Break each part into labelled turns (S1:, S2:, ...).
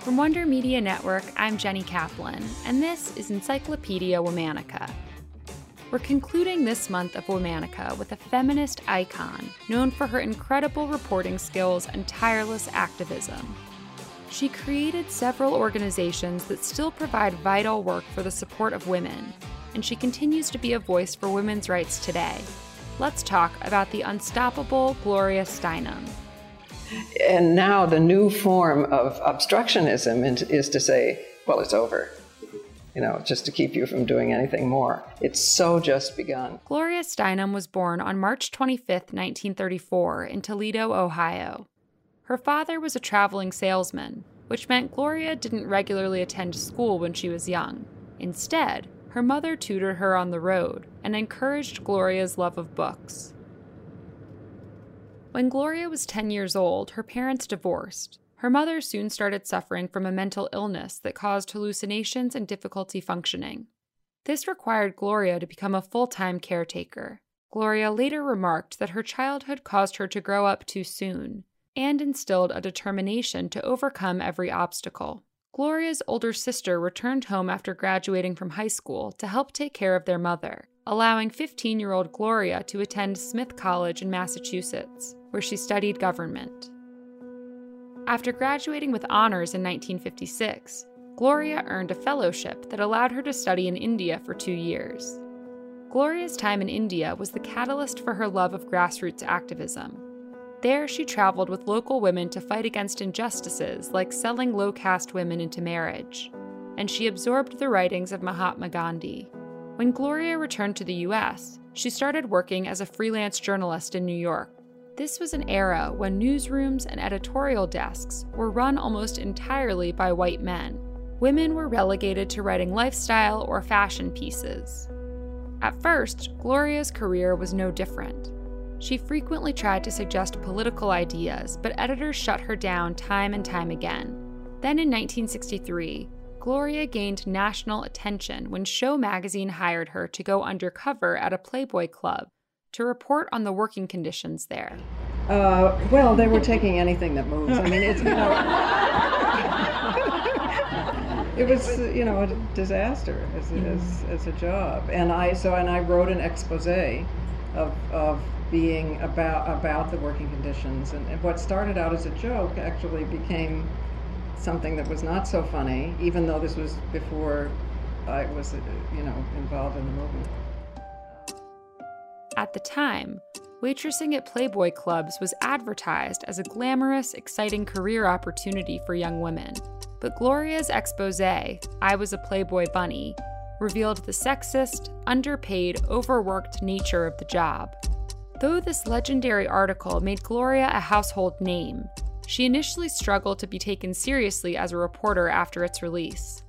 S1: From Wonder Media Network, I'm Jenny Kaplan, and this is Encyclopedia Womanica. We're concluding this month of Womanica with a feminist icon known for her incredible reporting skills and tireless activism. She created several organizations that still provide vital work for the support of women, and she continues to be a voice for women's rights today. Let's talk about the unstoppable Gloria Steinem.
S2: And now the new form of obstructionism is to say, well, it's over. You know, just to keep you from doing anything more. It's so just begun.
S1: Gloria Steinem was born on March 25, 1934, in Toledo, Ohio. Her father was a traveling salesman, which meant Gloria didn't regularly attend school when she was young. Instead, her mother tutored her on the road and encouraged Gloria's love of books. When Gloria was 10 years old, her parents divorced. Her mother soon started suffering from a mental illness that caused hallucinations and difficulty functioning. This required Gloria to become a full time caretaker. Gloria later remarked that her childhood caused her to grow up too soon and instilled a determination to overcome every obstacle. Gloria's older sister returned home after graduating from high school to help take care of their mother, allowing 15 year old Gloria to attend Smith College in Massachusetts where she studied government. After graduating with honors in 1956, Gloria earned a fellowship that allowed her to study in India for two years. Gloria's time in India was the catalyst for her love of grassroots activism. There, she traveled with local women to fight against injustices like selling low caste women into marriage, and she absorbed the writings of Mahatma Gandhi. When Gloria returned to the US, she started working as a freelance journalist in New York this was an era when newsrooms and editorial desks were run almost entirely by white men. Women were relegated to writing lifestyle or fashion pieces. At first, Gloria's career was no different. She frequently tried to suggest political ideas, but editors shut her down time and time again. Then in 1963, Gloria gained national attention when Show magazine hired her to go undercover at a Playboy club to report on the working conditions there.
S2: Uh, well, they were taking anything that moves. I mean, it's you know, it was you know a disaster as, as, as a job, and I so and I wrote an expose of of being about about the working conditions, and, and what started out as a joke actually became something that was not so funny, even though this was before I was uh, you know involved in the movement.
S1: At the time, waitressing at Playboy clubs was advertised as a glamorous, exciting career opportunity for young women. But Gloria's expose, I Was a Playboy Bunny, revealed the sexist, underpaid, overworked nature of the job. Though this legendary article made Gloria a household name, she initially struggled to be taken seriously as a reporter after its release.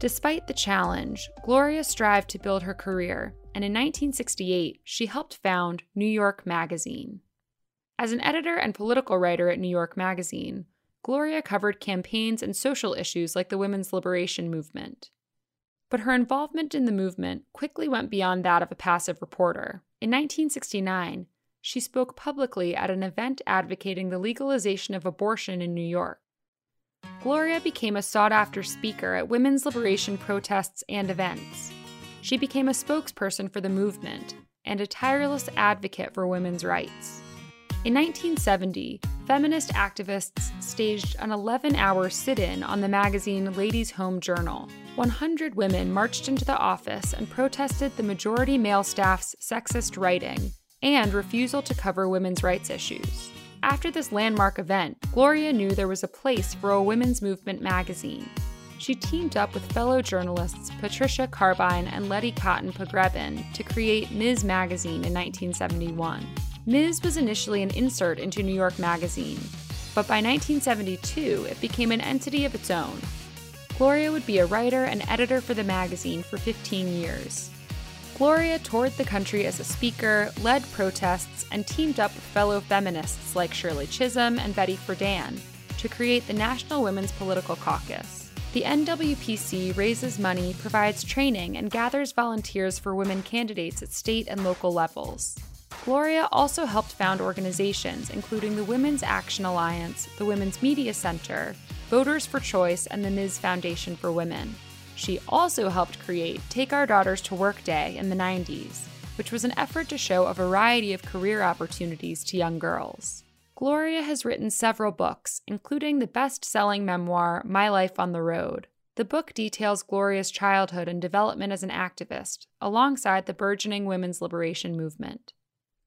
S1: Despite the challenge, Gloria strived to build her career, and in 1968, she helped found New York Magazine. As an editor and political writer at New York Magazine, Gloria covered campaigns and social issues like the women's liberation movement. But her involvement in the movement quickly went beyond that of a passive reporter. In 1969, she spoke publicly at an event advocating the legalization of abortion in New York. Gloria became a sought after speaker at women's liberation protests and events. She became a spokesperson for the movement and a tireless advocate for women's rights. In 1970, feminist activists staged an 11 hour sit in on the magazine Ladies' Home Journal. 100 women marched into the office and protested the majority male staff's sexist writing and refusal to cover women's rights issues. After this landmark event, Gloria knew there was a place for a women's movement magazine. She teamed up with fellow journalists Patricia Carbine and Letty Cotton Pogrebin to create Ms. Magazine in 1971. Ms. was initially an insert into New York Magazine, but by 1972 it became an entity of its own. Gloria would be a writer and editor for the magazine for 15 years. Gloria toured the country as a speaker, led protests, and teamed up with fellow feminists like Shirley Chisholm and Betty Friedan to create the National Women's Political Caucus. The NWPC raises money, provides training, and gathers volunteers for women candidates at state and local levels. Gloria also helped found organizations including the Women's Action Alliance, the Women's Media Center, Voters for Choice, and the Ms. Foundation for Women. She also helped create Take Our Daughters to Work Day in the 90s, which was an effort to show a variety of career opportunities to young girls. Gloria has written several books, including the best selling memoir, My Life on the Road. The book details Gloria's childhood and development as an activist, alongside the burgeoning women's liberation movement.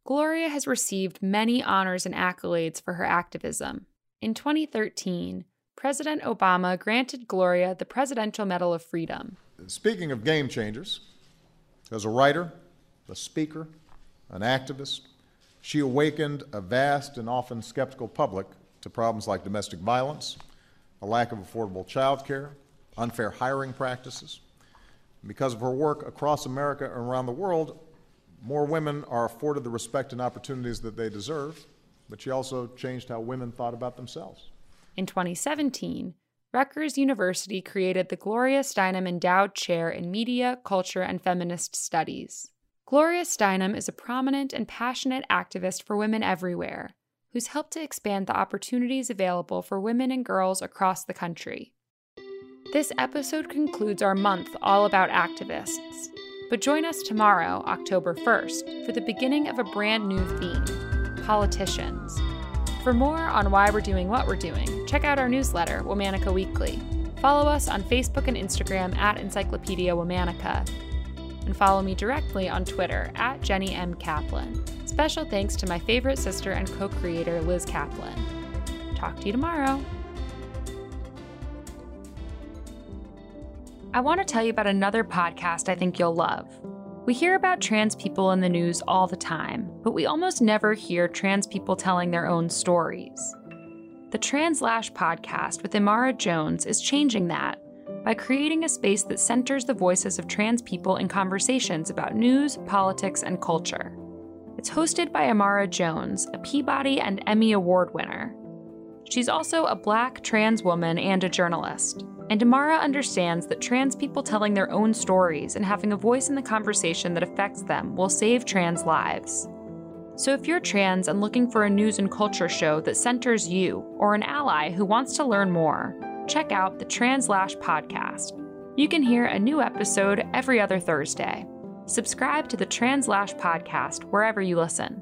S1: Gloria has received many honors and accolades for her activism. In 2013, President Obama granted Gloria the Presidential Medal of Freedom.
S3: Speaking of game changers, as a writer, a speaker, an activist, she awakened a vast and often skeptical public to problems like domestic violence, a lack of affordable child care, unfair hiring practices. Because of her work across America and around the world, more women are afforded the respect and opportunities that they deserve, but she also changed how women thought about themselves.
S1: In 2017, Rutgers University created the Gloria Steinem Endowed Chair in Media, Culture, and Feminist Studies. Gloria Steinem is a prominent and passionate activist for women everywhere who's helped to expand the opportunities available for women and girls across the country. This episode concludes our month all about activists. But join us tomorrow, October 1st, for the beginning of a brand new theme politicians. For more on why we're doing what we're doing, check out our newsletter, Womanica Weekly. Follow us on Facebook and Instagram at Encyclopedia Womanica. And follow me directly on Twitter at Jenny M. Kaplan. Special thanks to my favorite sister and co creator, Liz Kaplan. Talk to you tomorrow. I want to tell you about another podcast I think you'll love. We hear about trans people in the news all the time, but we almost never hear trans people telling their own stories. The Translash podcast with Imara Jones is changing that by creating a space that centers the voices of trans people in conversations about news, politics, and culture. It's hosted by Imara Jones, a Peabody and Emmy Award winner. She's also a black trans woman and a journalist. And Imara understands that trans people telling their own stories and having a voice in the conversation that affects them will save trans lives. So if you're trans and looking for a news and culture show that centers you or an ally who wants to learn more, check out the Translash podcast. You can hear a new episode every other Thursday. Subscribe to the Translash podcast wherever you listen.